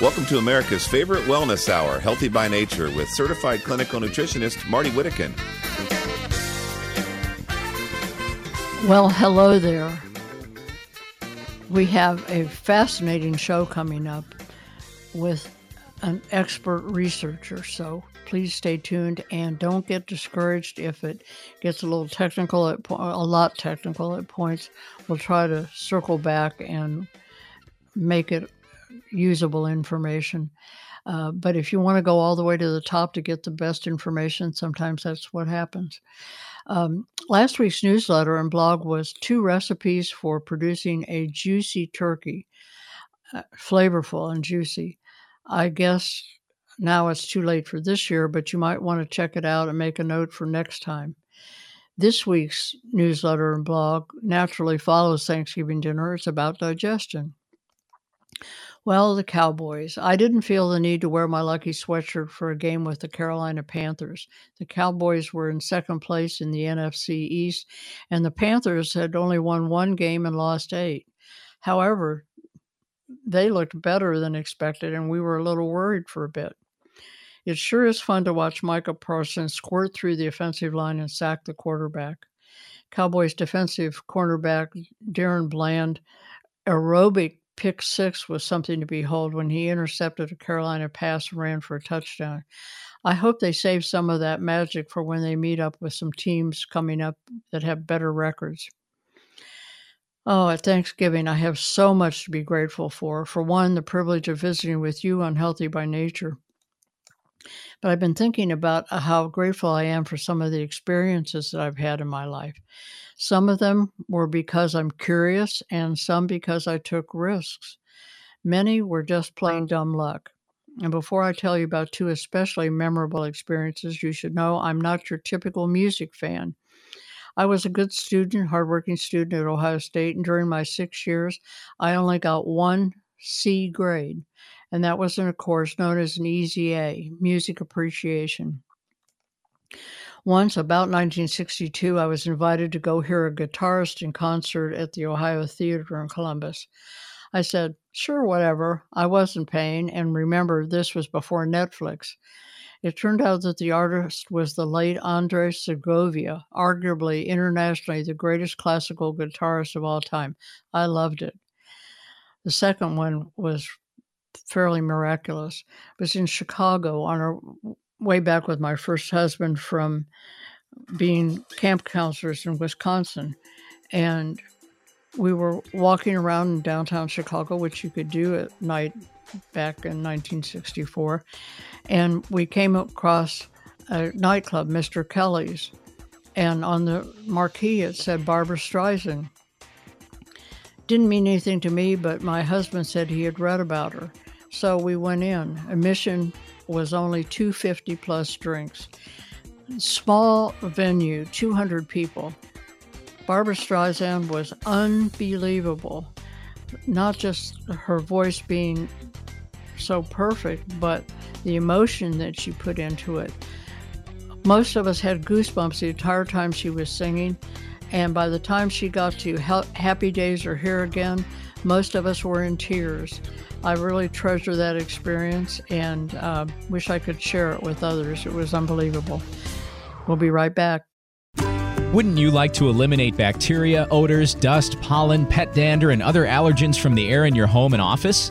Welcome to America's favorite wellness hour, Healthy by Nature, with certified clinical nutritionist Marty Whittekin. Well, hello there. We have a fascinating show coming up with an expert researcher, so please stay tuned and don't get discouraged if it gets a little technical, at po- a lot technical at points. We'll try to circle back and make it usable information. Uh, but if you want to go all the way to the top to get the best information, sometimes that's what happens. Um, last week's newsletter and blog was two recipes for producing a juicy turkey, uh, flavorful and juicy. I guess now it's too late for this year, but you might want to check it out and make a note for next time. This week's newsletter and blog naturally follows Thanksgiving dinner. It's about digestion. Well, the Cowboys. I didn't feel the need to wear my lucky sweatshirt for a game with the Carolina Panthers. The Cowboys were in second place in the NFC East, and the Panthers had only won one game and lost eight. However, they looked better than expected, and we were a little worried for a bit. It sure is fun to watch Micah Parsons squirt through the offensive line and sack the quarterback. Cowboys defensive cornerback DaRon Bland aerobic pick six was something to behold when he intercepted a Carolina pass and ran for a touchdown. I hope they save some of that magic for when they meet up with some teams coming up that have better records. Oh, at Thanksgiving, I have so much to be grateful for. For one, the privilege of visiting with you on Healthy by Nature. But I've been thinking about uh, how grateful I am for some of the experiences that I've had in my life. Some of them were because I'm curious, and some because I took risks. Many were just plain dumb luck. And before I tell you about two especially memorable experiences, you should know I'm not your typical music fan. I was a good student, hardworking student at Ohio State, and during my six years, I only got one C grade, and that was in a course known as an Easy A, Music Appreciation. Once, about 1962, I was invited to go hear a guitarist in concert at the Ohio Theater in Columbus. I said, sure, whatever. I wasn't paying, and remember, this was before Netflix. It turned out that the artist was the late Andres Segovia, arguably internationally the greatest classical guitarist of all time. I loved it. The second one was fairly miraculous. It was in Chicago on our way back with my first husband from being camp counselors in Wisconsin. And we were walking around in downtown Chicago, which you could do at night back in 1964. And we came across a nightclub, Mr. Kelly's. And on the marquee, it said Barbra Streisand. Didn't mean anything to me, but my husband said he had read about her. So we went in. Admission was only 250 plus drinks. Small venue, 200 people. Barbra Streisand was unbelievable. Not just her voice being so perfect, but the emotion that she put into it. Most of us had goosebumps the entire time she was singing, and by the time she got to Happy Days Are Here Again, most of us were in tears. I really treasure that experience and uh, wish I could share it with others. It was unbelievable. We'll be right back. Wouldn't you like to eliminate bacteria, odors, dust, pollen, pet dander, and other allergens from the air in your home and office?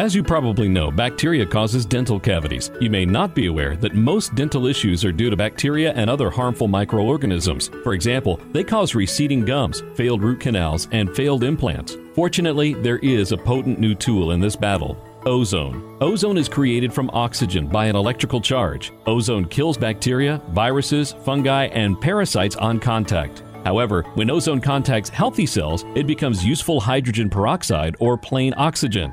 As you probably know, bacteria causes dental cavities. You may not be aware that most dental issues are due to bacteria and other harmful microorganisms. For example, they cause receding gums, failed root canals, and failed implants. Fortunately, there is a potent new tool in this battle. Ozone. Ozone is created from oxygen by an electrical charge. Ozone kills bacteria, viruses, fungi, and parasites on contact. However, when ozone contacts healthy cells, it becomes useful hydrogen peroxide or plain oxygen.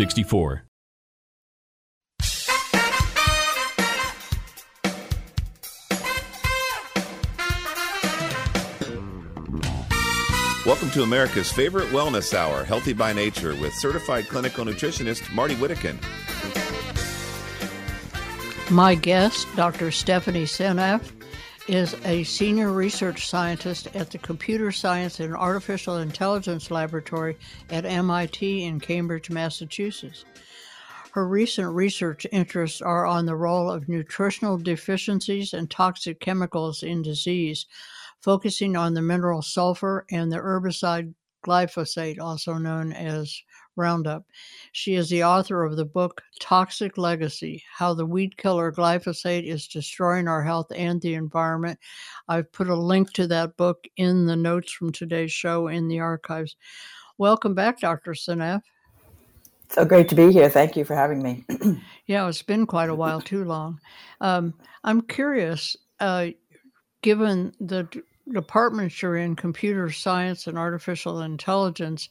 64. Welcome to America's favorite wellness hour, Healthy by Nature, with certified clinical nutritionist Marty Whittekin. My guest, Dr. Stephanie Seneff, is a senior research scientist at the Computer Science and Artificial Intelligence Laboratory at MIT in Cambridge, Massachusetts. Her recent research interests are on the role of nutritional deficiencies and toxic chemicals in disease, focusing on the mineral sulfur and the herbicide glyphosate, also known as Roundup. She is the author of the book Toxic Legacy How the Weed Killer Glyphosate is Destroying Our Health and the Environment. I've put a link to that book in the notes from today's show in the archives. Welcome back, Dr. Seneff. So great to be here. Thank you for having me. yeah, it's been quite a while, too long. Um, I'm curious, uh, given the d- departments you're in, computer science and artificial intelligence,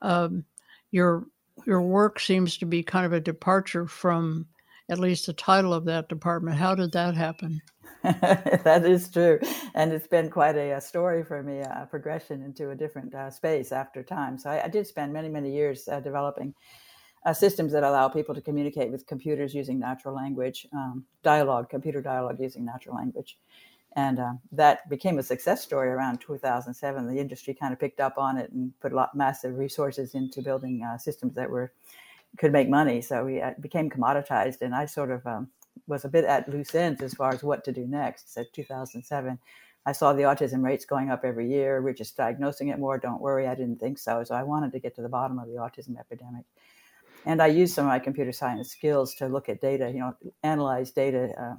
um, your your work seems to be kind of a departure from at least the title of that department. How did that happen? that is true, and it's been quite a, a story for me, a progression into a different uh, space after time. So I, I, did spend many, many years uh, developing uh, systems that allow people to communicate with computers using natural language, um, dialogue, computer dialogue using natural language and uh, that became a success story around 2007. The industry kind of picked up on it and put a lot massive resources into building uh, systems that were could make money. So we uh, became commoditized, and I sort of um, was a bit at loose ends as far as what to do next. So 2007, I saw the autism rates going up every year. We're just diagnosing it more. Don't worry, I didn't think so. So I wanted to get to the bottom of the autism epidemic. And I used some of my computer science skills to look at data, you know, analyze data uh,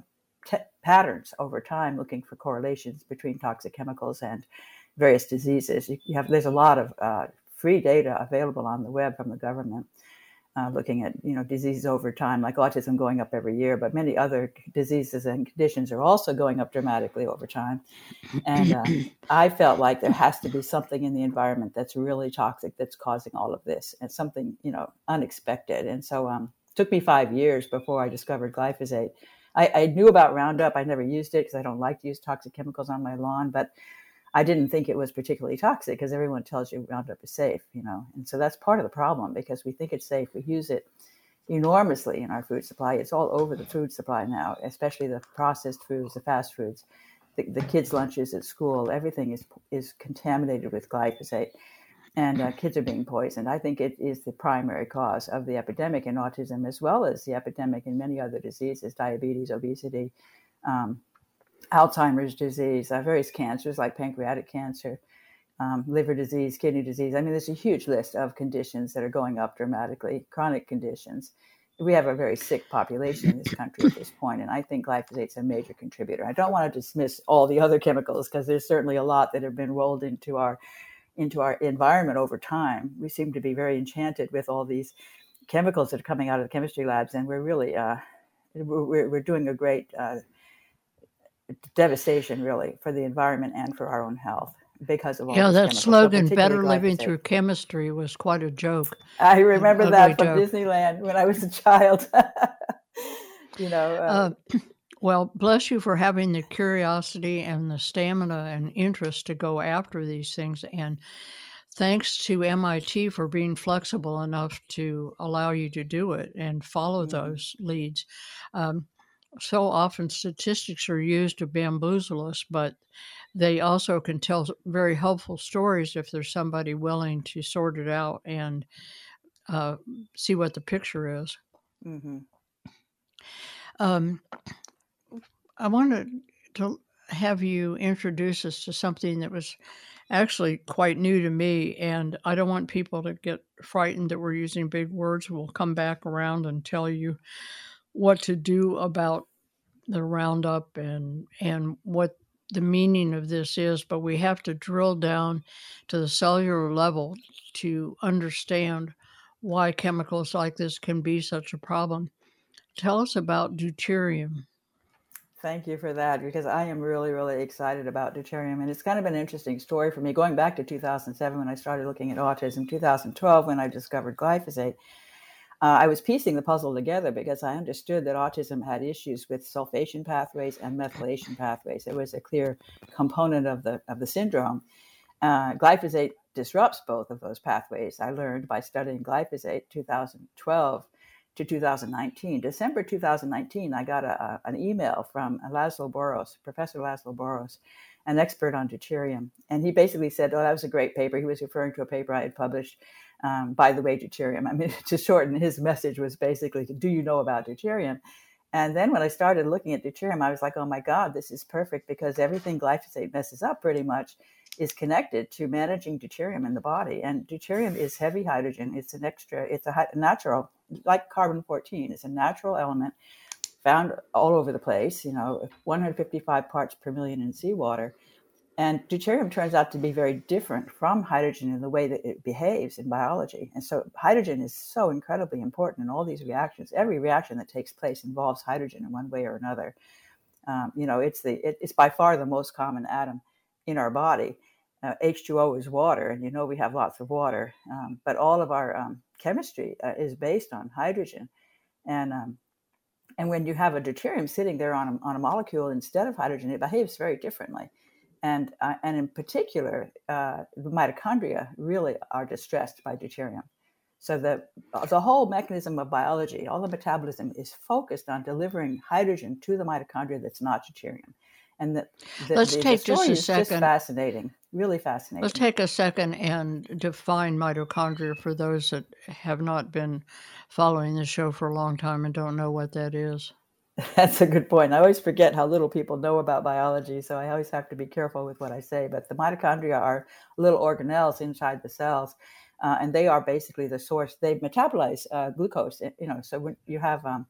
t- patterns over time, looking for correlations between toxic chemicals and various diseases. You, have there's a lot of uh, free data available on the web from the government. Uh, looking at you know diseases over time, like autism going up every year, but many other diseases and conditions are also going up dramatically over time. And uh, I felt like there has to be something in the environment that's really toxic that's causing all of this, and something you know unexpected. And so, um, it took me five years before I discovered glyphosate, I, I knew about Roundup. I never used it because I don't like to use toxic chemicals on my lawn, but I didn't think it was particularly toxic because everyone tells you Roundup is safe, you know. And so that's part of the problem because we think it's safe. We use it enormously in our food supply. It's all over the food supply now, especially the processed foods, the fast foods, the, the kids' lunches at school. Everything is is contaminated with glyphosate and uh, kids are being poisoned. I think it is the primary cause of the epidemic in autism, as well as the epidemic in many other diseases, diabetes, obesity, um, Alzheimer's disease, uh, various cancers like pancreatic cancer, um, liver disease, kidney disease. I mean, there's a huge list of conditions that are going up dramatically, chronic conditions. We have a very sick population in this country at this point, and I think glyphosate's a major contributor. I don't want to dismiss all the other chemicals because there's certainly a lot that have been rolled into our into our environment over time. We seem to be very enchanted with all these chemicals that are coming out of the chemistry labs, and we're really uh, we're, we're doing a great uh, devastation, really, for the environment and for our own health because of all yeah that slogan so better living through chemistry was quite a joke i remember that from joke. disneyland when i was a child you know uh, uh, well, bless you for having the curiosity and the stamina and interest to go after these things. And thanks to MIT for being flexible enough to allow you to do it and follow mm-hmm. those leads. Um, so often statistics are used to bamboozle us, but they also can tell very helpful stories if there's somebody willing to sort it out and uh, see what the picture is. Mm-hmm. Um, I wanted to have you introduce us to something that was actually quite new to me, and I don't want people to get frightened that we're using big words. We'll come back around and tell you what to do about the Roundup and and what the meaning of this is, but we have to drill down to the cellular level to understand why chemicals like this can be such a problem. Tell us about deuterium. Thank you for that because I am really, really excited about deuterium. And it's kind of an interesting story for me. Going back to 2007 when I started looking at autism, 2012 when I discovered glyphosate, uh, I was piecing the puzzle together because I understood that autism had issues with sulfation pathways and methylation pathways. It was a clear component of the of the syndrome. Uh, glyphosate disrupts both of those pathways. I learned by studying glyphosate 2012 to 2019. December 2019, I got a, a, an email from Laszlo Boros, Professor Laszlo Boros, an expert on deuterium. And he basically said, Oh, that was a great paper. He was referring to a paper I had published um, by the way, deuterium. I mean, to shorten, his message was basically, "Do you know about deuterium?" And then when I started looking at deuterium, I was like, "Oh my God, this is perfect because everything glyphosate messes up pretty much is connected to managing deuterium in the body. And deuterium is heavy hydrogen. It's an extra. It's a natural, like carbon fourteen. It's a natural element found all over the place. You know, 155 parts per million in seawater and deuterium turns out to be very different from hydrogen in the way that it behaves in biology. And so hydrogen is so incredibly important in all these reactions. Every reaction that takes place involves hydrogen in one way or another. Um, you know, it's the it, it's by far the most common atom in our body. Uh, H2O is water, and you know we have lots of water. Um, but all of our um, chemistry uh, is based on hydrogen, and um, and when you have a deuterium sitting there on a, on a molecule instead of hydrogen, it behaves very differently and uh, and in particular, uh, the mitochondria really are distressed by deuterium. So the the whole mechanism of biology, all the metabolism, is focused on delivering hydrogen to the mitochondria that's not deuterium. And the, the let's the, take the just a second. Just fascinating, really fascinating. Let's take a second and define mitochondria for those that have not been following the show for a long time and don't know what that is. That's a good point. I always forget how little people know about biology, so I always have to be careful with what I say. But the mitochondria are little organelles inside the cells, uh, and they are basically the source. They metabolize uh, glucose. Eh, you know, so when you have, um,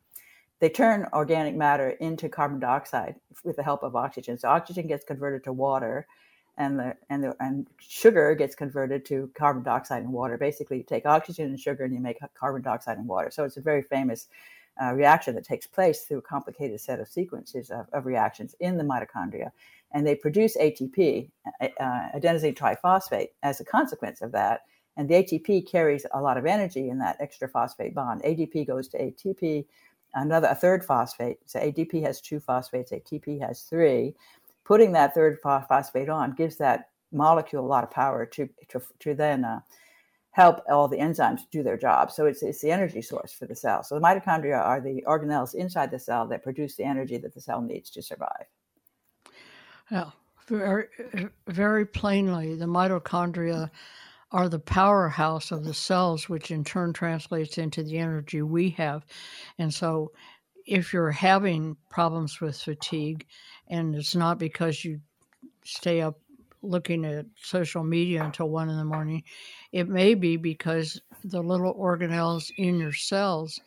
they turn organic matter into carbon dioxide with the help of oxygen. So oxygen gets converted to water, and the and the and sugar gets converted to carbon dioxide and water. Basically, you take oxygen and sugar, and you make carbon dioxide and water. So it's a very famous uh, reaction that takes place through a complicated set of sequences of, of reactions in the mitochondria. And they produce ATP, uh, adenosine triphosphate, as a consequence of that. And the ATP carries a lot of energy in that extra phosphate bond. ADP goes to ATP, another a third phosphate. So ADP has two phosphates, ATP has three. Putting that third phosphate on gives that molecule a lot of power to to, to then uh, help all the enzymes do their job. So it's, it's the energy source for the cell. So the mitochondria are the organelles inside the cell that produce the energy that the cell needs to survive. Yeah, very, very plainly, the mitochondria are the powerhouse of the cells, which in turn translates into the energy we have. And so if you're having problems with fatigue, and it's not because you stay up looking at social media until one in the morning. It may be because the little organelles in your cells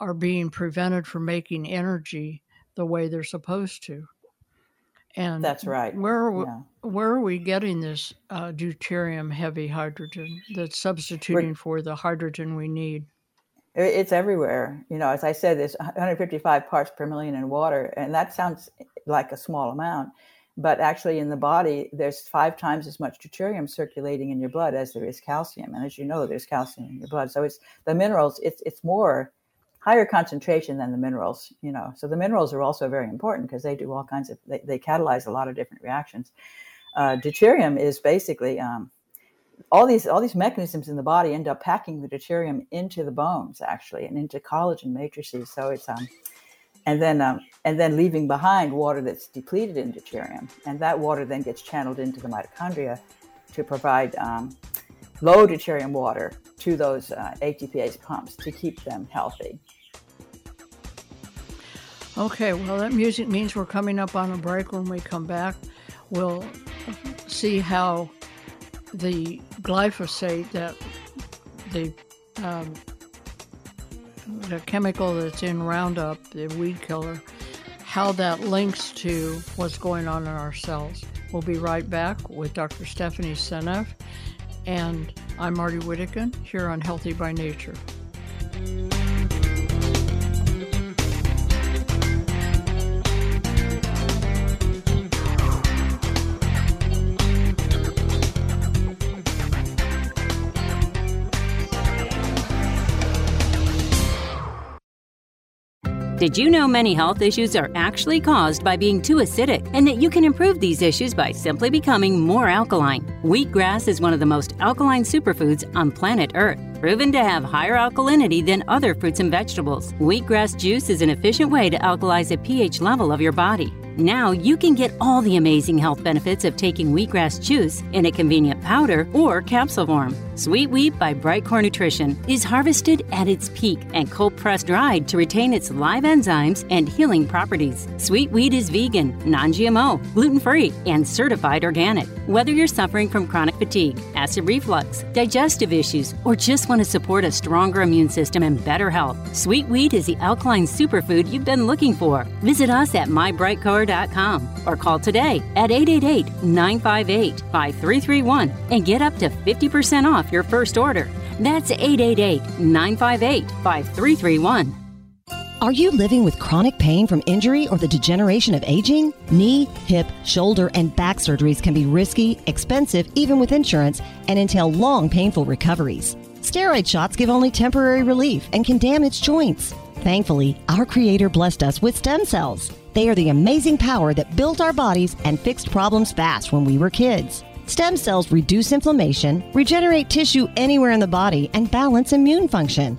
are being prevented from making energy the way they're supposed to. And that's right. Where yeah. Where are we getting this uh, deuterium heavy hydrogen that's substituting We're, for the hydrogen we need? It's everywhere. You know, as I said, there's 155 parts per million in water, and that sounds like a small amount but actually in the body there's five times as much deuterium circulating in your blood as there is calcium and as you know there's calcium in your blood so it's the minerals it's it's more higher concentration than the minerals you know so the minerals are also very important because they do all kinds of they, they catalyze a lot of different reactions uh, deuterium is basically um, all these all these mechanisms in the body end up packing the deuterium into the bones actually and into collagen matrices. So it's um, and then um, and then leaving behind water that's depleted in deuterium, and that water then gets channeled into the mitochondria to provide um, low deuterium water to those uh, ATPase pumps to keep them healthy. Okay, well, that music means we're coming up on a break. When we come back, we'll see how the glyphosate, that the um, the chemical that's in Roundup, the weed killer, how that links to what's going on in our cells. We'll be right back with Dr. Stephanie Seneff, and I'm Marty Whittekin here on Healthy by Nature. Did you know many health issues are actually caused by being too acidic and that you can improve these issues by simply becoming more alkaline? Wheatgrass is one of the most alkaline superfoods on planet Earth, proven to have higher alkalinity than other fruits and vegetables. Wheatgrass juice is an efficient way to alkalize a pH level of your body. Now you can get all the amazing health benefits of taking wheatgrass juice in a convenient powder or capsule form. Sweet Wheat by Brightcore Nutrition is harvested at its peak and cold pressed dried to retain its live enzymes and healing properties. Sweet Wheat is vegan, non GMO, gluten free, and certified organic. Whether you're suffering from chronic fatigue, acid reflux, digestive issues, or just want to support a stronger immune system and better health, Sweet Wheat is the alkaline superfood you've been looking for. Visit us at mybrightcore.com or call today at 888 958 5331 and get up to 50% off your first order. That's 888 958 5331. Are you living with chronic pain from injury or the degeneration of aging? Knee, hip, shoulder, and back surgeries can be risky, expensive, even with insurance, and entail long, painful recoveries. Steroid shots give only temporary relief and can damage joints. Thankfully, our Creator blessed us with stem cells. They are the amazing power that built our bodies and fixed problems fast when we were kids. Stem cells reduce inflammation, regenerate tissue anywhere in the body, and balance immune function.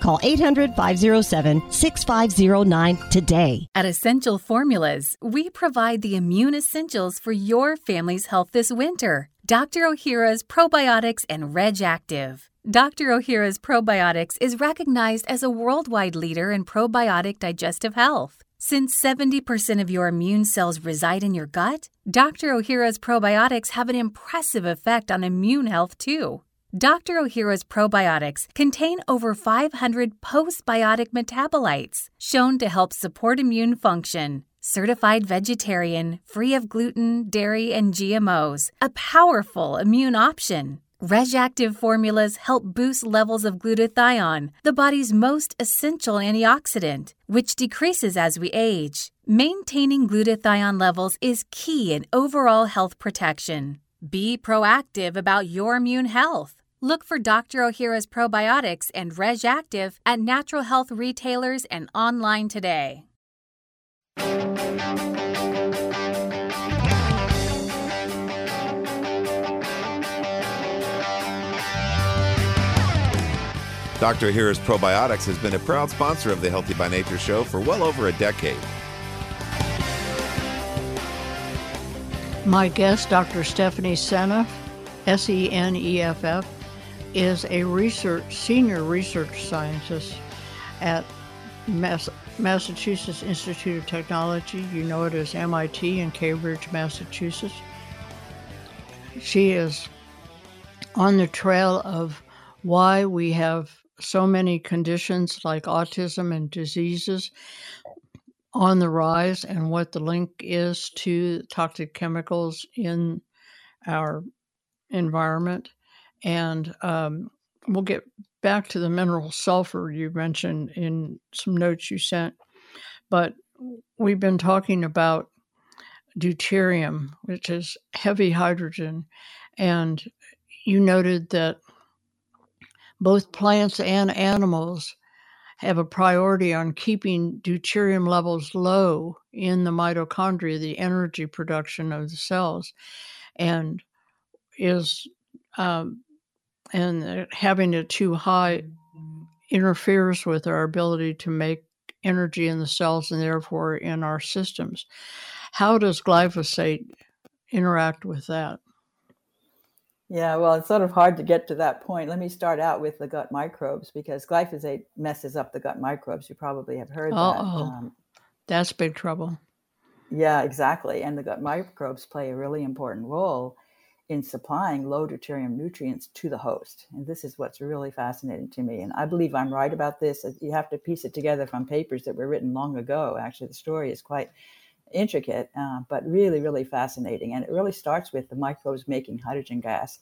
Call 800 507 6509 today. At Essential Formulas, we provide the immune essentials for your family's health this winter. Dr. O'Hara's Probiotics and Reg Active. Dr. O'Hara's Probiotics is recognized as a worldwide leader in probiotic digestive health. Since 70% of your immune cells reside in your gut, Dr. O'Hara's probiotics have an impressive effect on immune health too. Dr. O'Hara's probiotics contain over 500 postbiotic metabolites shown to help support immune function. Certified vegetarian, free of gluten, dairy, and GMOs, a powerful immune option. RegActive formulas help boost levels of glutathione, the body's most essential antioxidant, which decreases as we age. Maintaining glutathione levels is key in overall health protection. Be proactive about your immune health. Look for Dr. O'Hara's probiotics and Reg Active at natural health retailers and online today. Dr. O'Hara's Probiotics has been a proud sponsor of the Healthy by Nature show for well over a decade. My guest, Dr. Stephanie Seneff, S E N E F F, is a research senior research scientist at Mass- Massachusetts Institute of Technology. You know it as MIT in Cambridge, Massachusetts. She is on the trail of why we have so many conditions like autism and diseases on the rise and what the link is to toxic chemicals in our environment And um, we'll get back to the mineral sulfur you mentioned in some notes you sent. But we've been talking about deuterium, which is heavy hydrogen. And you noted that both plants and animals have a priority on keeping deuterium levels low in the mitochondria, the energy production of the cells, and is um, and having it too high interferes with our ability to make energy in the cells and therefore in our systems. How does glyphosate interact with that? Yeah, well, it's sort of hard to get to that point. Let me start out with the gut microbes because glyphosate messes up the gut microbes. You probably have heard Uh-oh. that. Um, That's big trouble. yeah, exactly. And the gut microbes play a really important role in supplying low deuterium nutrients to the host. And this is what's really fascinating to me. And I believe I'm right about this. You have to piece it together from papers that were written long ago. Actually, the story is quite intricate, uh, but really, really fascinating. And it really starts with the microbes making hydrogen gas.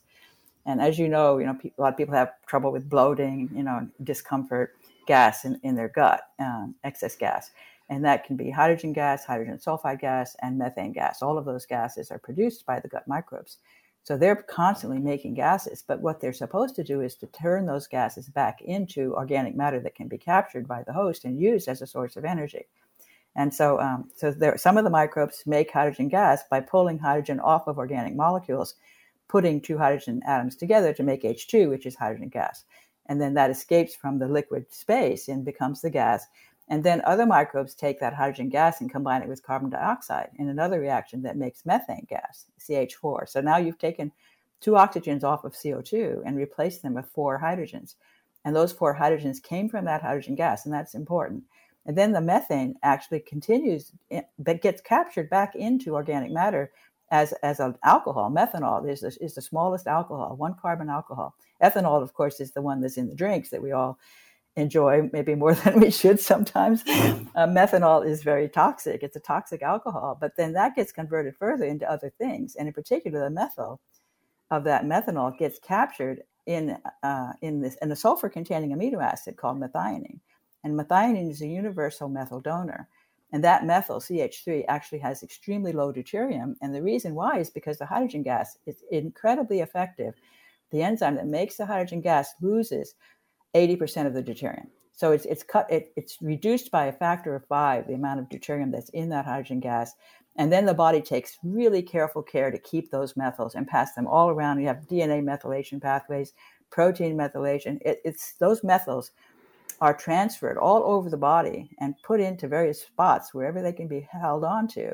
And as you know, you know, a lot of people have trouble with bloating, you know, discomfort, gas in, in their gut, um, excess gas. And that can be hydrogen gas, hydrogen sulfide gas, and methane gas. All of those gases are produced by the gut microbes. So they're constantly making gases, but what they're supposed to do is to turn those gases back into organic matter that can be captured by the host and used as a source of energy. And so, um, so there, some of the microbes make hydrogen gas by pulling hydrogen off of organic molecules, putting two hydrogen atoms together to make H2, which is hydrogen gas. And then that escapes from the liquid space and becomes the gas. And then other microbes take that hydrogen gas and combine it with carbon dioxide in another reaction that makes methane gas, CH4. So now you've taken two oxygens off of CO2 and replaced them with four hydrogens. And those four hydrogens came from that hydrogen gas, and that's important. And then the methane actually continues, eh, but gets captured back into organic matter as, as an alcohol. Methanol is the, is the smallest alcohol, one carbon alcohol. Ethanol, of course, is the one that's in the drinks that we all enjoy, maybe more than we should sometimes. Uh, methanol is very toxic. It's a toxic alcohol, but then that gets converted further into other things. And in particular, the methyl of that methanol gets captured in, uh, in, this, in a sulfur containing amino acid called methionine. And methionine is a universal methyl donor. And that methyl, CH3, actually has extremely low deuterium. And the reason why is because the hydrogen gas is incredibly effective. The enzyme that makes the hydrogen gas loses 80% of the deuterium. So it's, it's cut, it, it's reduced by a factor of five, the amount of deuterium that's in that hydrogen gas. And then the body takes really careful care to keep those methyls and pass them all around. You have DNA methylation pathways, protein methylation. It, it's those methyls are transferred all over the body and put into various spots wherever they can be held onto.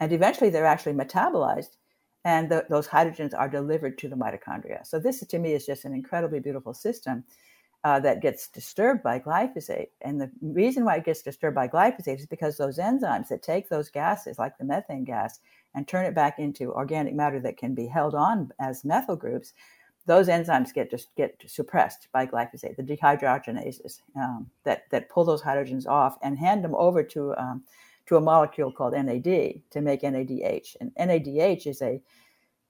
And eventually they're actually metabolized and the, those hydrogens are delivered to the mitochondria. So this to me is just an incredibly beautiful system uh, that gets disturbed by glyphosate. And the reason why it gets disturbed by glyphosate is because those enzymes that take those gases, like the methane gas, and turn it back into organic matter that can be held on as methyl groups, those enzymes get just get suppressed by glyphosate, the dehydrogenases um, that that pull those hydrogens off and hand them over to um, to a molecule called NAD to make NADH. And NADH is a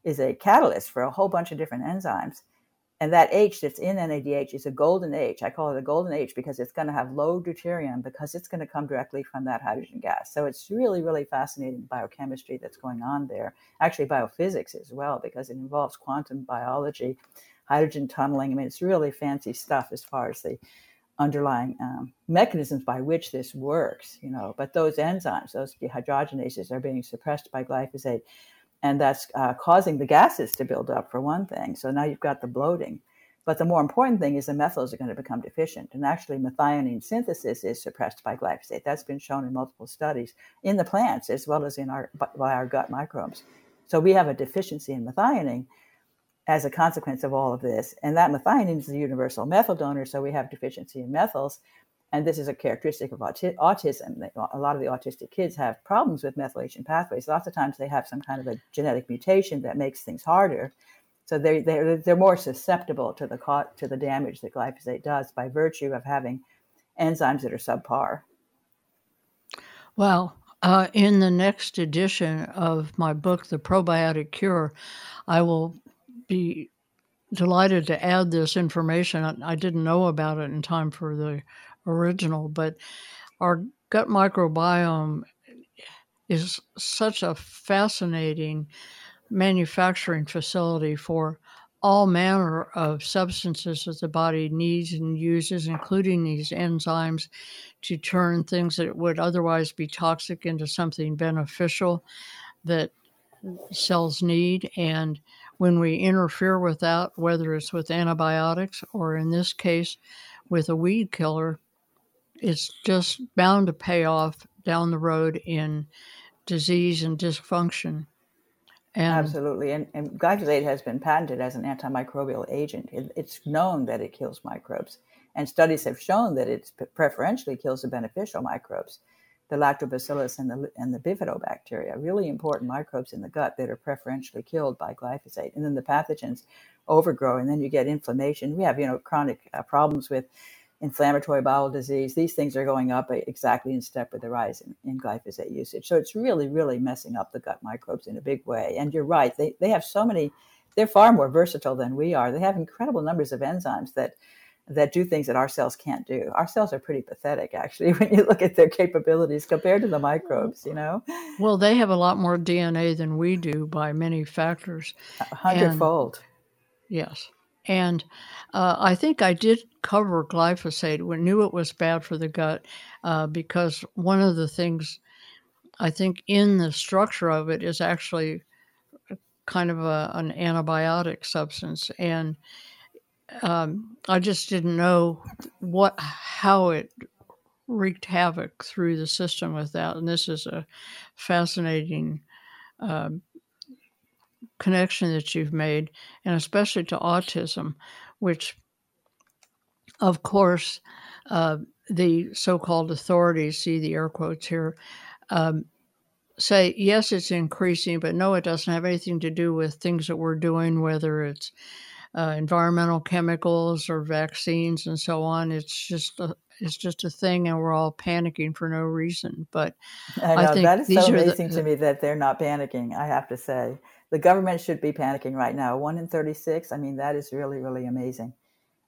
is a catalyst for a whole bunch of different enzymes. And that H that's in NADH is a golden H. I call it a golden H because it's going to have low deuterium because it's going to come directly from that hydrogen gas. So it's really, really fascinating biochemistry that's going on there. Actually, biophysics as well because it involves quantum biology, hydrogen tunneling. I mean, it's really fancy stuff as far as the underlying um, mechanisms by which this works. You know, but those enzymes, those dehydrogenases, are being suppressed by glyphosate and that's uh, causing the gases to build up for one thing. So now you've got the bloating. But the more important thing is the methyls are going to become deficient. And actually, methionine synthesis is suppressed by glyphosate. That's been shown in multiple studies in the plants as well as in our by our gut microbes. So we have a deficiency in methionine as a consequence of all of this. And that methionine is the universal methyl donor. So we have deficiency in methyls and this is a characteristic of auti- autism. A lot of the autistic kids have problems with methylation pathways. Lots of times they have some kind of a genetic mutation that makes things harder. So they they're, they're more susceptible to the to the damage that glyphosate does by virtue of having enzymes that are subpar. Well, uh, in the next edition of my book, The Probiotic Cure, I will be delighted to add this information. I didn't know about it in time for the original, but our gut microbiome is such a fascinating manufacturing facility for all manner of substances that the body needs and uses, including these enzymes, to turn things that would otherwise be toxic into something beneficial that cells need. And when we interfere with that, whether it's with antibiotics or in this case with a weed killer, it's just bound to pay off down the road in disease and dysfunction. And Absolutely. And, and, glyphosate has been patented as an antimicrobial agent. It, it's known that it kills microbes. And studies have shown that it preferentially kills the beneficial microbes, the lactobacillus and the, and the bifidobacteria, really important microbes in the gut that are preferentially killed by glyphosate. And then the pathogens overgrow, and then you get inflammation. We have, you know, chronic uh, problems with inflammatory bowel disease. These things are going up exactly in step with the rise in, in, glyphosate usage. So it's really, really messing up the gut microbes in a big way. And you're right, they, they have so many, they're far more versatile than we are. They have incredible numbers of enzymes that that do things that our cells can't do. Our cells are pretty pathetic, actually, when you look at their capabilities compared to the microbes, you know? Well, they have a lot more DNA than we do by many factors. A hundredfold. Yes. And uh, I think I did cover glyphosate. We knew it was bad for the gut uh, because one of the things I think in the structure of it is actually kind of a, an antibiotic substance, and um, I just didn't know what how it wreaked havoc through the system with that. And this is a fascinating um, connection that you've made, and especially to autism, which, of course, uh, the so called authorities, see the air quotes here, um, say, yes, it's increasing, but no, it doesn't have anything to do with things that we're doing, whether it's uh, environmental chemicals or vaccines and so on. It's just a, it's just a thing, and we're all panicking for no reason. But I know I think that is so amazing the, to me that they're not panicking. I have to say, the government should be panicking right now. One in 36. I mean, that is really, really amazing.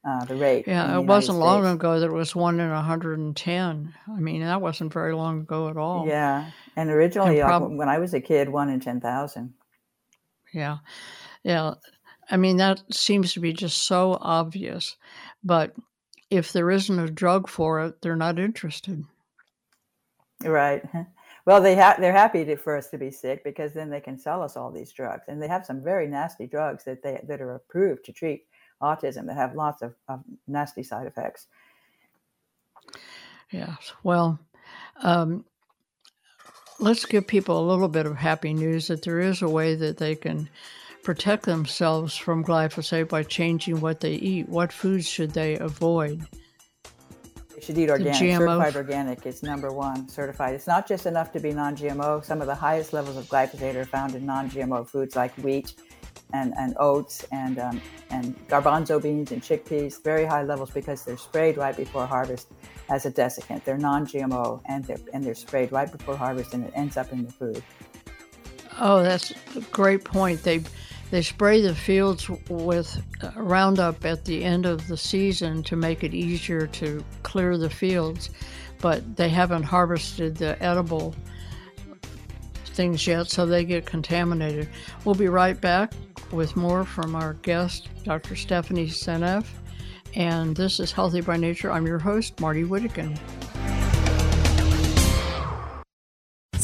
Uh, the rate. Yeah, it wasn't long ago that it was one in 110. I mean, that wasn't very long ago at all. Yeah. And originally, and prob- when I was a kid, one in 10,000. Yeah. Yeah. I mean, that seems to be just so obvious. But if there isn't a drug for it, they're not interested. Right. Well, they ha- they're happy to, for us to be sick because then they can sell us all these drugs, and they have some very nasty drugs that they that are approved to treat autism that have lots of, of nasty side effects. Yes. Well, um, let's give people a little bit of happy news that there is a way that they can protect themselves from glyphosate by changing what they eat. What foods should they avoid? You should eat organic. Certified organic is number one. Certified. It's not just enough to be non-GMO. Some of the highest levels of glyphosate are found in non-GMO foods like wheat and, and oats and um, and garbanzo beans and chickpeas. Very high levels because they're sprayed right before harvest as a desiccant. They're non-GMO and they're and they're sprayed right before harvest and it ends up in the food. Oh, that's a great point. They they spray the fields with uh, Roundup at the end of the season to make it easier to clear the fields, but they haven't harvested the edible things yet, so they get contaminated. We'll be right back with more from our guest, Dr. Stephanie Seneff. And this is Healthy by Nature. I'm your host, Marty Whittekin.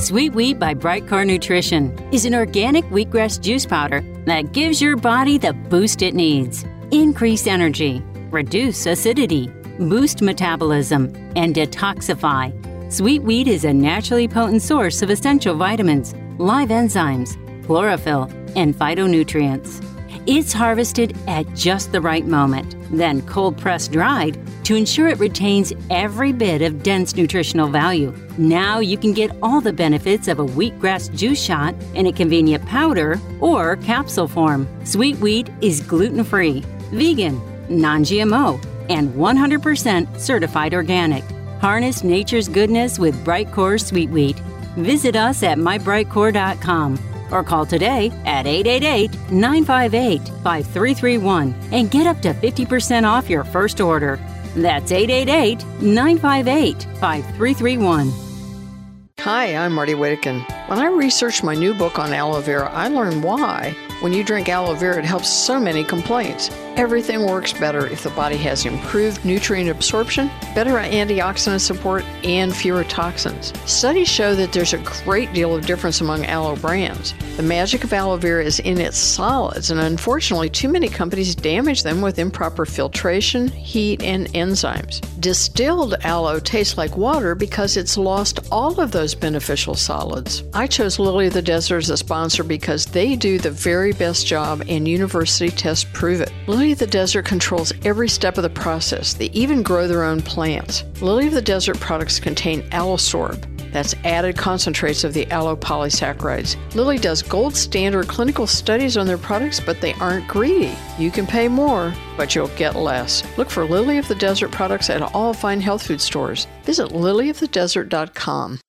Sweet Wheat by Bright Core Nutrition is an organic wheatgrass juice powder that gives your body the boost it needs. Increase energy, reduce acidity boost metabolism, and detoxify. Sweet wheat is a naturally potent source of essential vitamins, live enzymes, chlorophyll, and phytonutrients. It's harvested at just the right moment, then cold pressed dried to ensure it retains every bit of dense nutritional value. Now you can get all the benefits of a wheatgrass juice shot in a convenient powder or capsule form. Sweet wheat is gluten free, vegan, non GMO, and 100% certified organic. Harness nature's goodness with Brightcore Sweet Wheat. Visit us at mybrightcore.com or call today at 888 958 5331 and get up to 50% off your first order. That's 888 958 5331. Hi, I'm Marty Wittekin. When I researched my new book on aloe vera, I learned why. When you drink aloe vera, it helps so many complaints. Everything works better if the body has improved nutrient absorption, better antioxidant support, and fewer toxins. Studies show that there's a great deal of difference among aloe brands. The magic of aloe vera is in its solids, and unfortunately, too many companies damage them with improper filtration, heat, and enzymes. Distilled aloe tastes like water because it's lost all of those beneficial solids. I chose Lily of the Desert as a sponsor because they do the very best job, and university tests prove it. Lily of the Desert controls every step of the process. They even grow their own plants. Lily of the Desert products contain Aloesorb. That's added concentrates of the aloe polysaccharides. Lily does gold standard clinical studies on their products, but they aren't greedy. You can pay more, but you'll get less. Look for Lily of the Desert products at all fine health food stores. Visit lilyofthedesert.com.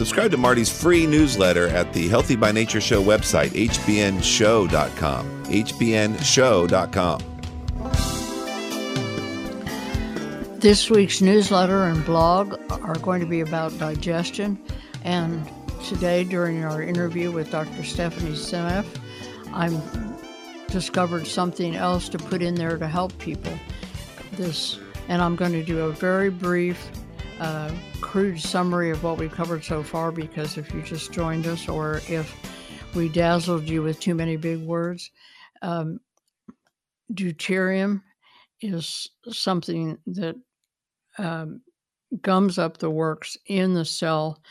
Subscribe to Marty's free newsletter at the Healthy by Nature Show website, hbnshow.com. hbnshow.com. This week's newsletter and blog are going to be about digestion. And today, during our interview with Dr. Stephanie Seneff, I'm discovered something else to put in there to help people. This, and I'm going to do a very brief uh, crude summary of what we've covered so far because if you just joined us or if we dazzled you with too many big words, um, deuterium is something that um, gums up the works in the cell,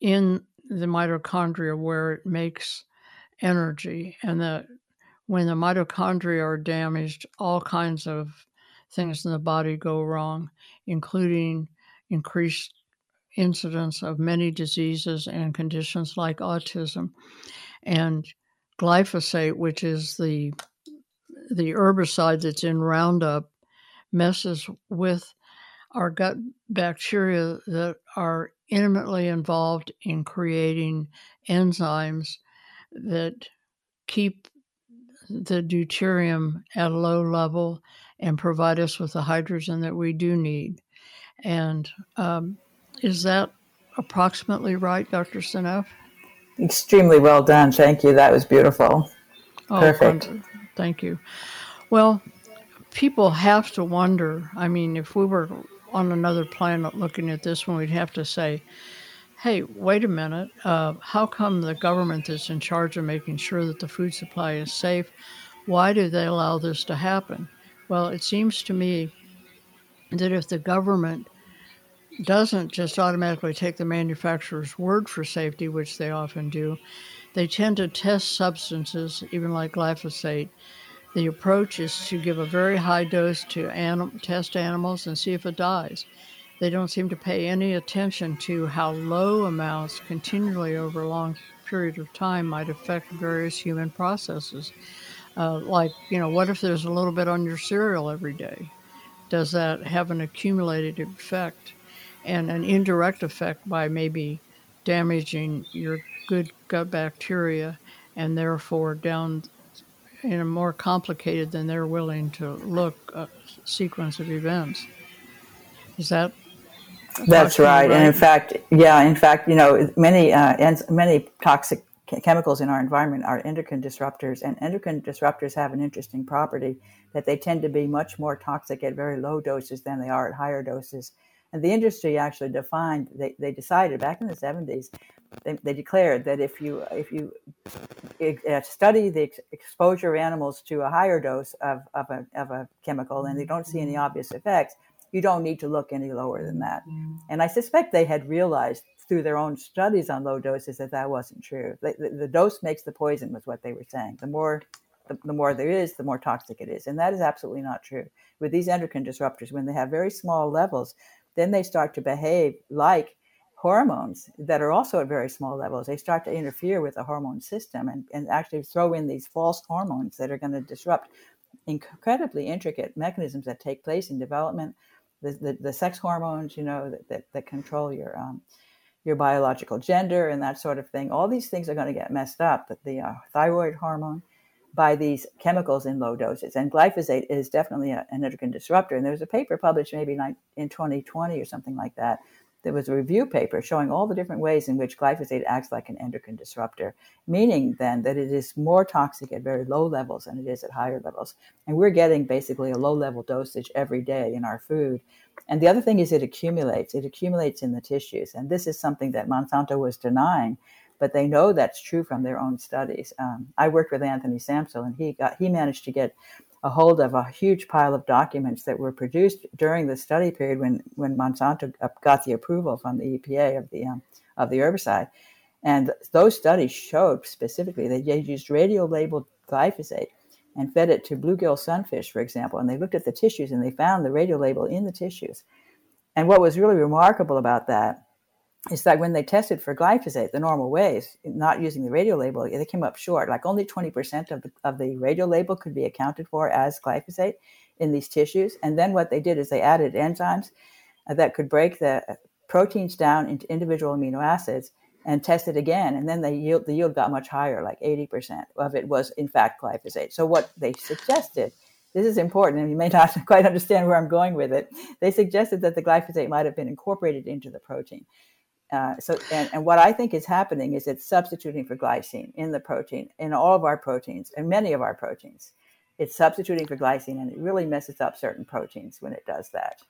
in the mitochondria where it makes energy. And that when the mitochondria are damaged, all kinds of things in the body go wrong, including increased incidence of many diseases and conditions like autism. And glyphosate, which is the the herbicide that's in Roundup, messes with our gut bacteria that are intimately involved in creating enzymes that keep the deuterium at a low level and provide us with the hydrogen that we do need. And um, is that approximately right, Dr. Seneff? Extremely well done. Thank you. That was beautiful. Oh, Perfect. Thank you. Well, people have to wonder. I mean, if we were on another planet looking at this one, we'd have to say, hey, wait a minute. Uh, how come the government that's in charge of making sure that the food supply is safe, why do they allow this to happen? Well, it seems to me that if the government doesn't just automatically take the manufacturer's word for safety, which they often do, they tend to test substances, even like glyphosate. The approach is to give a very high dose to anim- test animals and see if it dies. They don't seem to pay any attention to how low amounts continually over a long period of time might affect various human processes. Uh, like, you know, what if there's a little bit on your cereal every day? Does that have an accumulated effect and an indirect effect by maybe damaging your good gut bacteria and therefore down in a more complicated than they're willing to look uh, sequence of events? Is that that's right. right. And in fact, yeah, in fact, you know, many uh, many toxic chemicals in our environment are endocrine disruptors, and endocrine disruptors have an interesting property that they tend to be much more toxic at very low doses than they are at higher doses. And the industry actually defined, they, they decided back in the 70s, they, they declared that if you if you uh, study the ex- exposure of animals to a higher dose of, of, a, of a chemical and they don't see any obvious effects, you don't need to look any lower than that. And I suspect they had realized through their own studies on low doses that that wasn't true. The, the, the dose makes the poison, was what they were saying. The more the, the, more there is, the more toxic it is. And that is absolutely not true. With these endocrine disruptors, when they have very small levels, then they start to behave like hormones that are also at very small levels. They start to interfere with the hormone system and, and actually throw in these false hormones that are going to disrupt incredibly intricate mechanisms that take place in development. The, the, the sex hormones, you know, that, that, that control your um, your biological gender and that sort of thing. All these things are going to get messed up. The uh, thyroid hormone by these chemicals in low doses. And glyphosate is definitely a, an endocrine disruptor. And there was a paper published maybe in 2020 or something like that. There was a review paper showing all the different ways in which glyphosate acts like an endocrine disruptor, meaning then that it is more toxic at very low levels than it is at higher levels. And we're getting basically a low level dosage every day in our food and the other thing is it accumulates. It accumulates in the tissues. And this is something that Monsanto was denying, but they know that's true from their own studies. Um, I worked with Anthony Samsel, and he got he managed to get a hold of a huge pile of documents that were produced during the study period when when Monsanto got the approval from the EPA of the um, of the herbicide. And those studies showed specifically that they used radio labeled glyphosate and fed it to bluegill sunfish, for example, and they looked at the tissues and they found the radio label in the tissues. And what was really remarkable about that is that when they tested for glyphosate the normal ways, not using the radio label, they came up short. Like only 20% of the, of the radio label could be accounted for as glyphosate in these tissues. And then what they did is they added enzymes uh, that could break the uh, proteins down into individual amino acids and tested again, and then the yield the yield got much higher, like 80% of it was in fact glyphosate. So what they suggested, this is important, and you may not quite understand where I'm going with it. They suggested that the glyphosate might have been incorporated into the protein. Uh, so, and, and what I think is happening is it's substituting for glycine in the protein, in all of our proteins, and many of our proteins. It's substituting for glycine, and it really messes up certain proteins when it does that.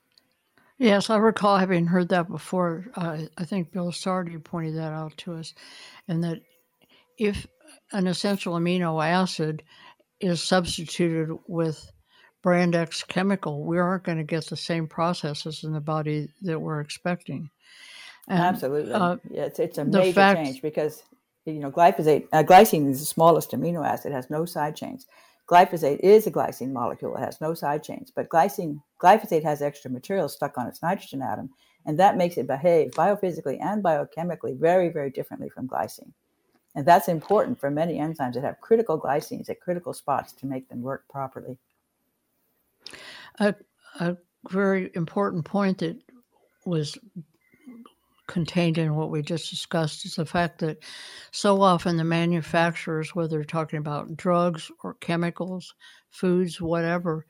Yes, I recall having heard that before. Uh, I think Bill Sardi pointed that out to us, and that if an essential amino acid is substituted with brand X chemical, we aren't going to get the same processes in the body that we're expecting. And, Absolutely, uh, yeah, it's, it's a major fact, change because you know glyphosate, uh, glycine is the smallest amino acid, has no side chains. Glyphosate is a glycine molecule. It has no side chains, but glycine, glyphosate has extra material stuck on its nitrogen atom, and that makes it behave biophysically and biochemically very, very differently from glycine. And that's important for many enzymes that have critical glycines at critical spots to make them work properly. A, a very important point that was contained in what we just discussed is the fact that so often the manufacturers, whether they're talking about drugs or chemicals, foods, whatever,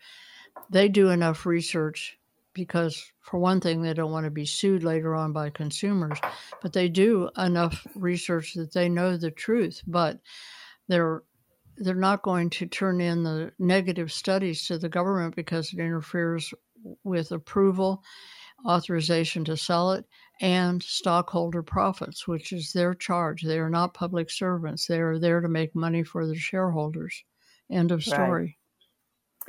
they do enough research because, for one thing, they don't want to be sued later on by consumers, but they do enough research that they know the truth, but they're they're not going to turn in the negative studies to the government because it interferes with approval, authorization to sell it, and stockholder profits, which is their charge. They are not public servants. They are there to make money for their shareholders. End of story. Right.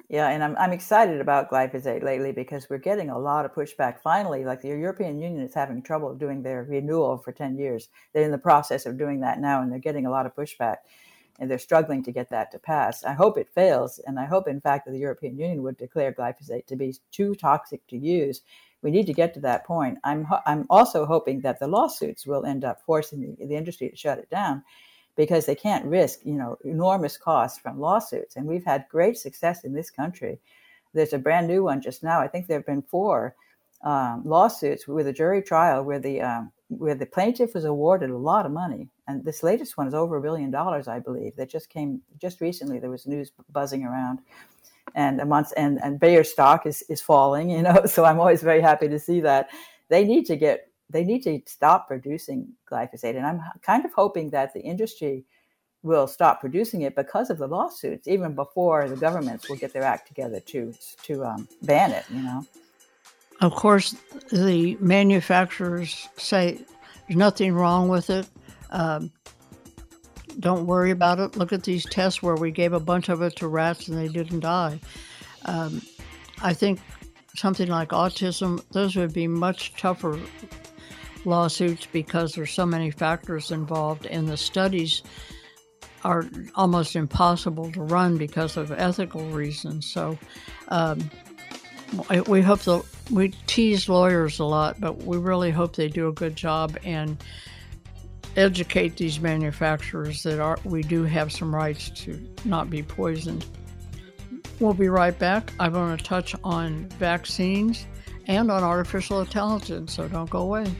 Yeah, and I'm, I'm excited about glyphosate lately because we're getting a lot of pushback. Finally, like the European Union is having trouble doing their renewal for 10 years. They're in the process of doing that now, and they're getting a lot of pushback, and they're struggling to get that to pass. I hope it fails, and I hope, in fact, that the European Union would declare glyphosate to be too toxic to use we need to get to that point. I'm I'm also hoping that the lawsuits will end up forcing the, the industry to shut it down, because they can't risk, you know, enormous costs from lawsuits. And we've had great success in this country. There's a brand new one just now. I think there have been four um, lawsuits with a jury trial where the um, where the plaintiff was awarded a lot of money, and this latest one is over a billion dollars, I believe. That just came just recently. There was news buzzing around, and a month and and Bayer stock is is falling. You know, so I'm always very happy to see that. They need to get they need to stop producing glyphosate, and I'm kind of hoping that the industry will stop producing it because of the lawsuits, even before the governments will get their act together to to um, ban it. You know. Of course, the manufacturers say there's nothing wrong with it. Um, don't worry about it. Look at these tests where we gave a bunch of it to rats and they didn't die. Um, I think something like autism, those would be much tougher lawsuits because there's so many factors involved, and the studies are almost impossible to run because of ethical reasons. So, um, we hope the we tease lawyers a lot, but we really hope they do a good job and educate these manufacturers that are we do have some rights to not be poisoned. We'll be right back. I'm going to touch on vaccines and on artificial intelligence, so don't go away.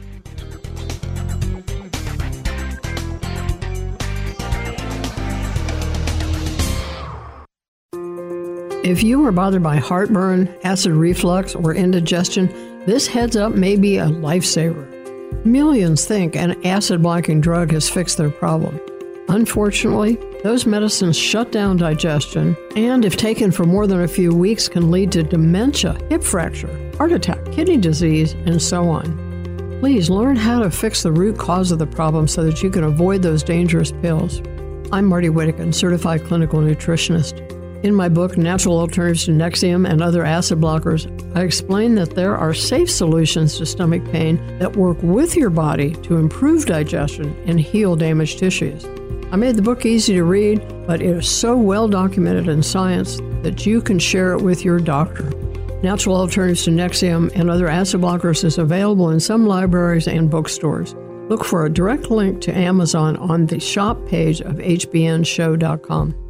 If you are bothered by heartburn, acid reflux, or indigestion, this heads up may be a lifesaver. Millions think an acid blocking drug has fixed their problem. Unfortunately, those medicines shut down digestion and, if taken for more than a few weeks, can lead to dementia, hip fracture, heart attack, kidney disease, and so on. Please learn how to fix the root cause of the problem so that you can avoid those dangerous pills. I'm Marty Wittekin, certified clinical nutritionist. In my book, Natural Alternatives to Nexium and Other Acid Blockers, I explain that there are safe solutions to stomach pain that work with your body to improve digestion and heal damaged tissues. I made the book easy to read, but it is so well documented in science that you can share it with your doctor. Natural Alternatives to Nexium and Other Acid Blockers is available in some libraries and bookstores. Look for a direct link to Amazon on the shop page of hbnshow.com.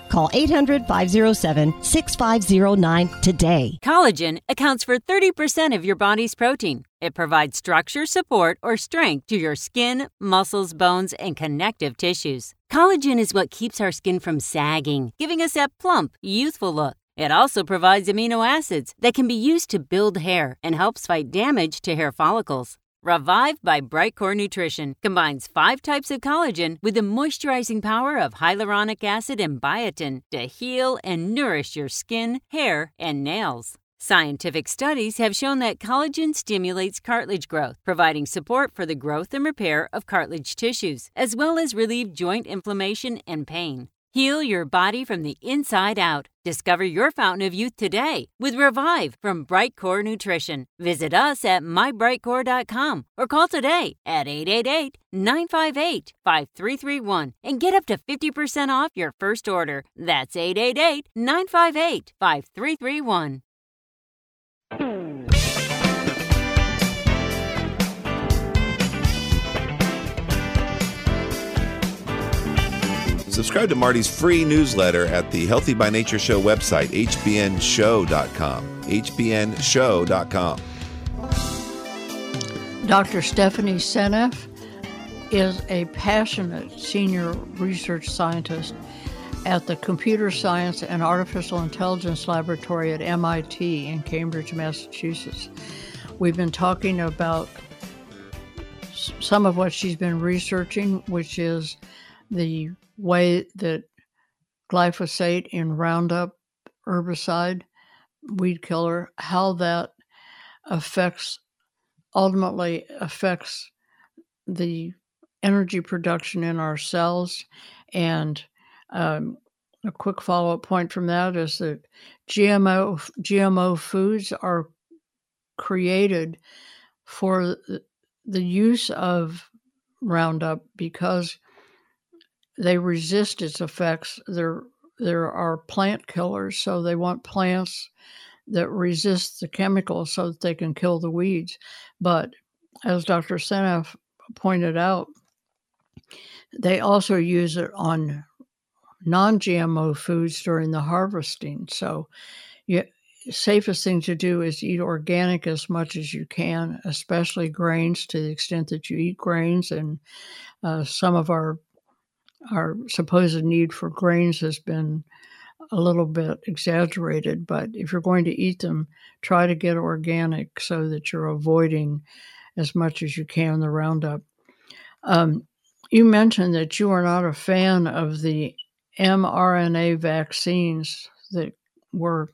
Call 800 507 6509 today. Collagen accounts for 30% of your body's protein. It provides structure, support, or strength to your skin, muscles, bones, and connective tissues. Collagen is what keeps our skin from sagging, giving us that plump, youthful look. It also provides amino acids that can be used to build hair and helps fight damage to hair follicles. Revive by Brightcore Nutrition combines five types of collagen with the moisturizing power of hyaluronic acid and biotin to heal and nourish your skin, hair, and nails. Scientific studies have shown that collagen stimulates cartilage growth, providing support for the growth and repair of cartilage tissues, as well as relieve joint inflammation and pain. Heal your body from the inside out. Discover your fountain of youth today with Revive from Brightcore Nutrition. Visit us at mybrightcore.com or call today at 888 958 5331 and get up to 50% off your first order. That's 888 958 5331. Subscribe to Marty's free newsletter at the Healthy by Nature Show website, hbnshow.com. hbnshow.com. Dr. Stephanie Seneff is a passionate senior research scientist at the Computer Science and Artificial Intelligence Laboratory at MIT in Cambridge, Massachusetts. We've been talking about some of what she's been researching, which is the way that glyphosate in Roundup herbicide, weed killer, how that affects ultimately affects the energy production in our cells. And um, a quick follow up point from that is that GMO GMO foods are created for the use of Roundup because they resist its effects. There, there are plant killers, so they want plants that resist the chemicals so that they can kill the weeds. But as Dr. Seneff pointed out, they also use it on non GMO foods during the harvesting. So, you, safest thing to do is eat organic as much as you can, especially grains to the extent that you eat grains. And uh, some of our our supposed need for grains has been a little bit exaggerated, but if you're going to eat them, try to get organic so that you're avoiding as much as you can the Roundup. Um, you mentioned that you are not a fan of the mRNA vaccines that were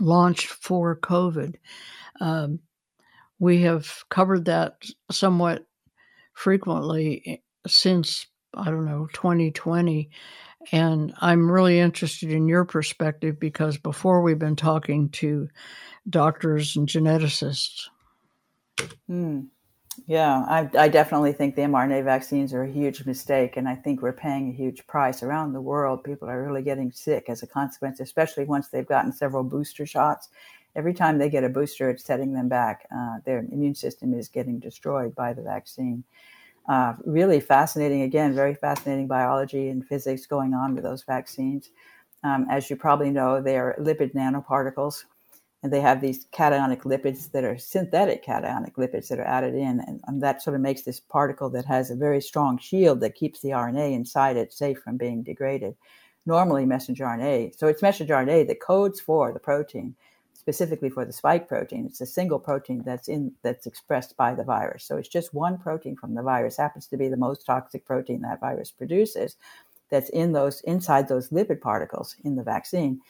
launched for COVID. Um, we have covered that somewhat frequently eh, since, I don't know, 2020. And I'm really interested in your perspective because before we've been talking to doctors and geneticists. Hmm. Yeah, I, I, definitely think the mRNA vaccines are a huge mistake, and I think we're paying a huge price around the world. People are really getting sick as a consequence, especially once they've gotten several booster shots. Every time they get a booster, it's setting them back. Uh, their immune system is getting destroyed by the vaccine. Uh, really fascinating, again, very fascinating biology and physics going on with those vaccines. Um, as you probably know, they are lipid nanoparticles, and they have these cationic lipids that are synthetic cationic lipids that are added in and, and, that sort of makes this particle that has a very strong shield that keeps the rna inside it safe from being degraded normally messenger rna so it's messenger rna that codes for the protein specifically for the spike protein. It's a single protein that's in that's expressed by the virus. So it's just one protein from the virus. Happens to be the most toxic protein that virus produces that's in those inside those lipid particles in the vaccine.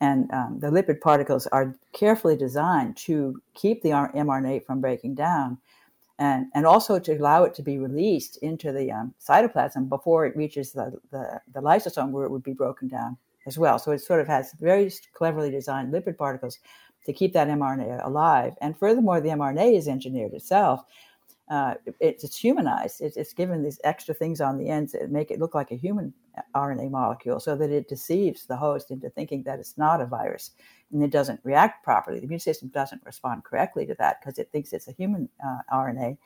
And um, the lipid particles are carefully designed to keep the mRNA from breaking down and, and also to allow it to be released into the um, cytoplasm before it reaches the, the, the, lysosome where it would be broken down as well. So it sort of has very cleverly designed lipid particles to keep that mRNA alive. And furthermore, the mRNA is engineered itself uh, it, it's humanized. It's, it's, given these extra things on the ends that make it look like a human uh, RNA molecule so that it deceives the host into thinking that it's not a virus and it doesn't react properly. The immune system doesn't respond correctly to that because it thinks it's a human uh, RNA.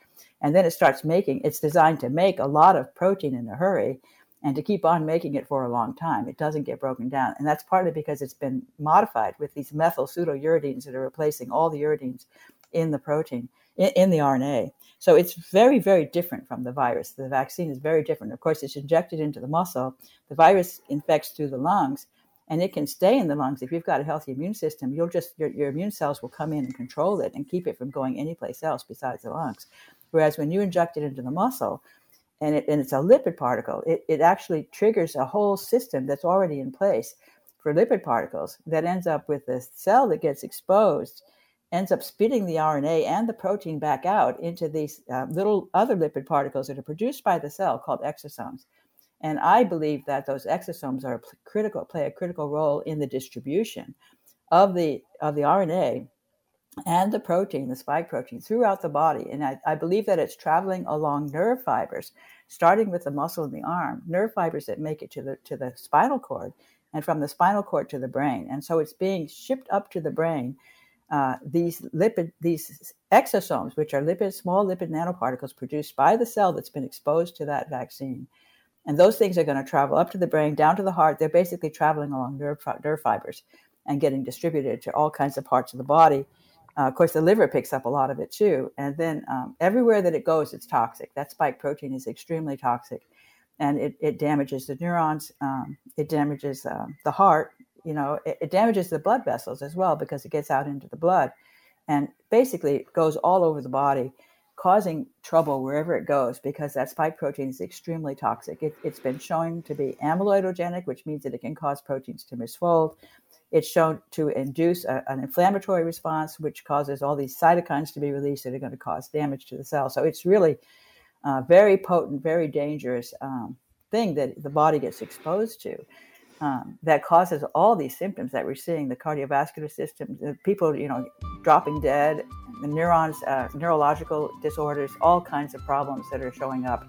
And then it starts making, it's designed to make a lot of protein in a hurry and to keep on making it for a long time. It doesn't get broken down. And that's partly because it's been modified with these methyl pseudouridines that are replacing all the uridines in the protein, in, in the RNA. So it's very, very different from the virus. The vaccine is very different. Of course, it's injected into the muscle. The virus infects through the lungs, and it can stay in the lungs. If you've got a healthy immune system, you'll just your, your immune cells will come in and control it and keep it from going anyplace else besides the lungs. Whereas when you inject it into the muscle, and, it, and it's a lipid particle, it, it actually triggers a whole system that's already in place for lipid particles that ends up with the cell that gets exposed ends up spitting the RNA and the protein back out into these uh, little other lipid particles that are produced by the cell called exosomes. And I believe that those exosomes are critical, play a critical role in the distribution of the of the RNA and the protein, the spike protein, throughout the body. And I, I believe that it's traveling along nerve fibers, starting with the muscle in the arm, nerve fibers that make it to the to the spinal cord, and from the spinal cord to the brain. And so it's being shipped up to the brain uh, these lipid these exosomes, which are lipid small lipid nanoparticles produced by the cell that's been exposed to that vaccine, and those things are going to travel up to the brain, down to the heart. They're basically traveling along nerve, nerve fibers and getting distributed to all kinds of parts of the body. Uh, of course, the liver picks up a lot of it too, and then um, everywhere that it goes, it's toxic. That spike protein is extremely toxic. and it, it damages the neurons, um, it damages uh, the heart, you know, it, it, damages the blood vessels as well because it gets out into the blood and basically goes all over the body, causing trouble wherever it goes because that spike protein is extremely toxic. It, has been shown to be amyloidogenic, which means that it can cause proteins to misfold. It's shown to induce a, an inflammatory response, which causes all these cytokines to be released that are going to cause damage to the cell. So it's really uh, very potent, very dangerous um, thing that the body gets exposed to. Um, that causes all these symptoms that we're seeing the cardiovascular system, the people, you know, dropping dead, the neurons, uh, neurological disorders, all kinds of problems that are showing up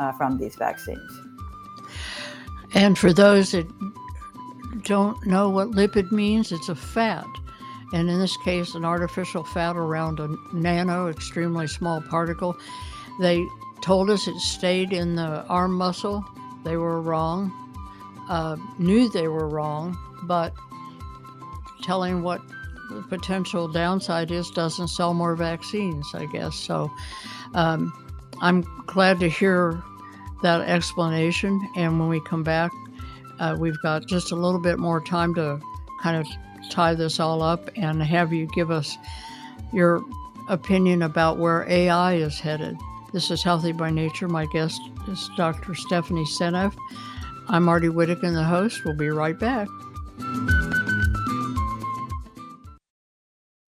uh, from these vaccines. And for those that don't know what lipid means, it's a fat. And in this case, an artificial fat around a nano, extremely small particle. They told us it stayed in the arm muscle. They were wrong. Uh, knew they were wrong, but telling what the potential downside is doesn't sell more vaccines, I guess. So um, I'm glad to hear that explanation. And when we come back, uh, we've got just a little bit more time to kind of tie this all up and have you give us your opinion about where AI is headed. This is Healthy by Nature. My guest is Dr. Stephanie Seneff. I'm Marty Wittekin, the host. We'll be right back.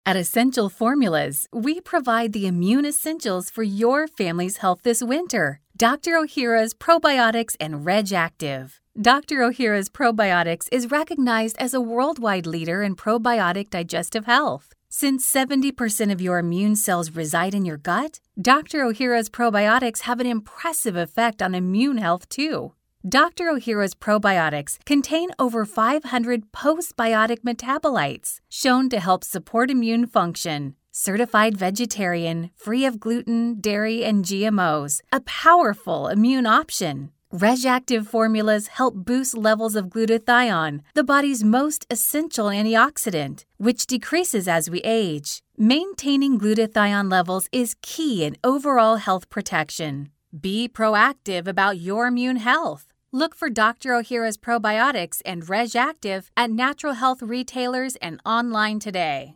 At Essential Formulas, we provide the immune essentials for your family's health this winter. Dr. O'Hara's Probiotics and Reg Active. Dr. O'Hara's Probiotics is recognized as a worldwide leader in probiotic digestive health. Since 70% of your immune cells reside in your gut, Dr. O'Hara's probiotics have an impressive effect on immune health too. Dr. O'Hara's probiotics contain over 500 postbiotic metabolites shown to help support immune function. Certified vegetarian, free of gluten, dairy, and GMOs, a powerful immune option. RegActive formulas help boost levels of glutathione, the body's most essential antioxidant, which decreases as we age. Maintaining glutathione levels is key in overall health protection. Be proactive about your immune health. Look for Dr. O'Hara's probiotics and RegActive at natural health retailers and online today.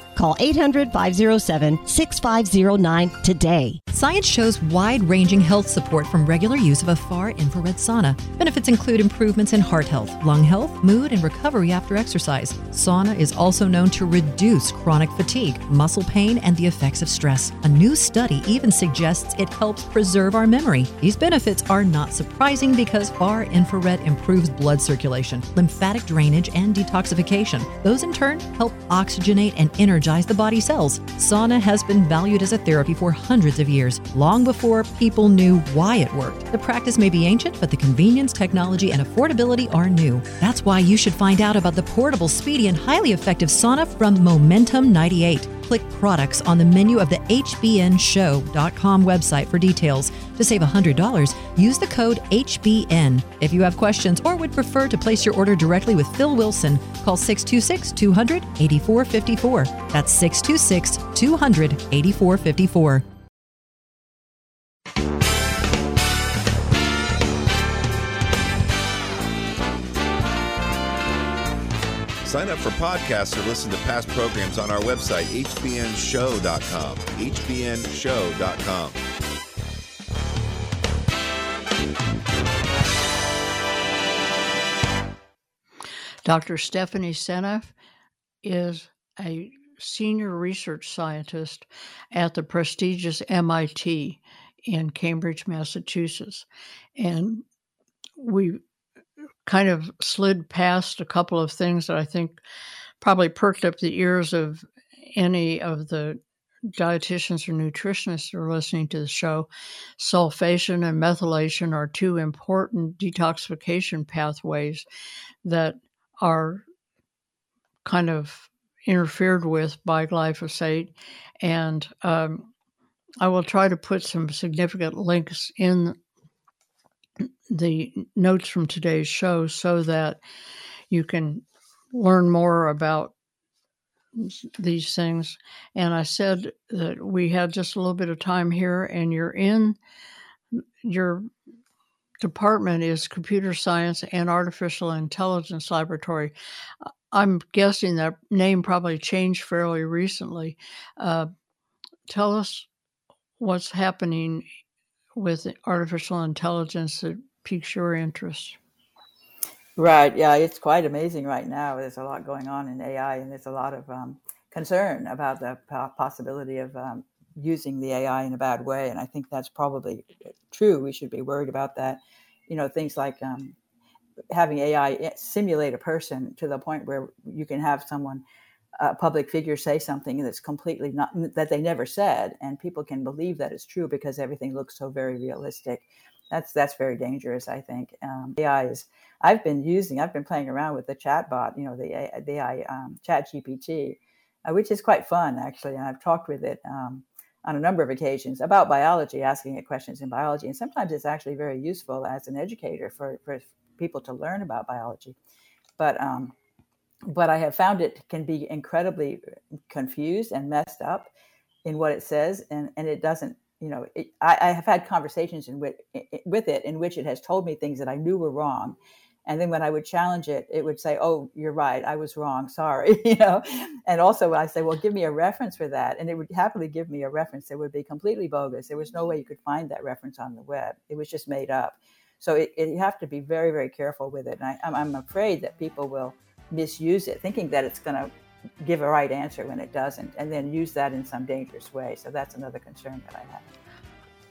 Call 800 507 6509 today. Science shows wide ranging health support from regular use of a far infrared sauna. Benefits include improvements in heart health, lung health, mood, and recovery after exercise. Sauna is also known to reduce chronic fatigue, muscle pain, and the effects of stress. A new study even suggests it helps preserve our memory. These benefits are not surprising because far infrared improves blood circulation, lymphatic drainage, and detoxification. Those in turn help oxygenate and energize the body cells. Sauna has been valued as a therapy for hundreds of years, long before people knew why it worked. The practice may be ancient, but the convenience, technology, and affordability are new. That's why you should find out about the portable, speedy, and highly effective sauna from Momentum 98 click products on the menu of the HBNShow.com website for details. To save $100, use the code HBN. If you have questions or would prefer to place your order directly with Phil Wilson, call 626 200 8454. That's 626 200 8454. Sign up for podcasts or listen to past programs on our website, hbnshow.com. hbnshow.com. Dr. Stephanie Seneff is a senior research scientist at the prestigious MIT in Cambridge, Massachusetts. And we kind of slid past a couple of things that I think probably perked up the ears of any of the dietitians or nutritionists who are listening to the show, sulfation and methylation are two important detoxification pathways that are kind of interfered with by glyphosate. And um, I will try to put some significant links in the notes from today's show so that you can learn more about these things. And I said that we had just a little bit of time here, and you're in your department is computer science and artificial intelligence laboratory. I'm guessing that name probably changed fairly recently. Uh, tell us what's happening with artificial intelligence that piques your interest. Right. Yeah, it's quite amazing right now. There's a lot going on in AI, and there's a lot of um, concern about the possibility of um, using the AI in a bad way. And I think that's probably true. We should be worried about that. You know, things like um, having AI simulate a person to the point where you can have someone, public figure, say something that's completely not that they never said, and people can believe that it's true because everything looks so very realistic that's that's very dangerous. I think um, AI is. I've been using. I've been playing around with the chatbot. You know, the the AI um, Chat GPT, uh, which is quite fun actually. And I've talked with it um, on a number of occasions about biology, asking it questions in biology, and sometimes it's actually very useful as an educator for for people to learn about biology. But um, but I have found it can be incredibly confused and messed up in what it says, and and it doesn't you know, it, I, I, have had conversations in with, with it in which it has told me things that I knew were wrong. And then when I would challenge it, it would say, "Oh, you're right. I was wrong. Sorry." you know. And also, I say, "Well, give me a reference for that," and it would happily give me a reference that would be completely bogus. There was no way you could find that reference on the web. It was just made up. So it, it, you have to be very, very careful with it. And I, I'm, I'm afraid that people will misuse it, thinking that it's going to give a right answer when it doesn't, and then use that in some dangerous way. So that's another concern that I have.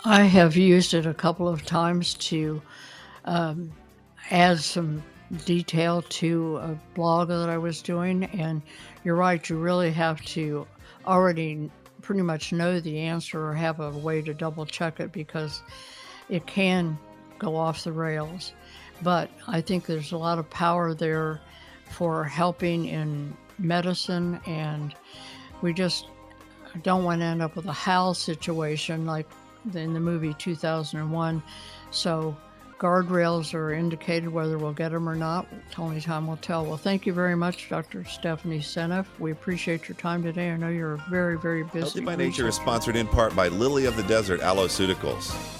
I have used it a couple of times to um, add some detail to a blog that I was doing, and you're right, you really have to already pretty much know the answer or have a way to double check it because it can go off the rails. But I think there's a lot of power there for helping in medicine, and we just don't want to end up with a HAL situation like in the movie 2001. So guardrails are indicated whether we'll get them or not. Only time will tell. Well, thank you very much, Dr. Stephanie Seneff. We appreciate your time today. I know you're very, very busy. Healthy by Nature is sponsored in part by Lily of the Desert Aloeceuticals.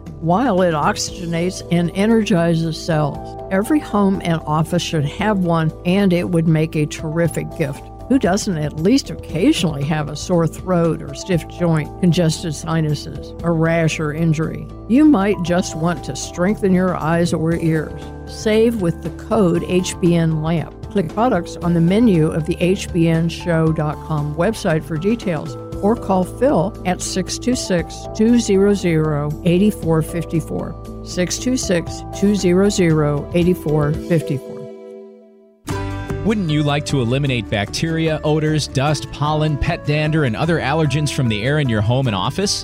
while it oxygenates and energizes cells. Every home and office should have one, and it would make a terrific gift. Who doesn't at least occasionally have a sore throat or stiff joint, congested sinuses, a rash or injury? You might just want to strengthen your eyes or ears. Save with the code HBN LAMP. Click products on the menu of the HBNShow.com website for details or call Phil at 626 200 8454. 626 200 8454. Wouldn't you like to eliminate bacteria, odors, dust, pollen, pet dander, and other allergens from the air in your home and office?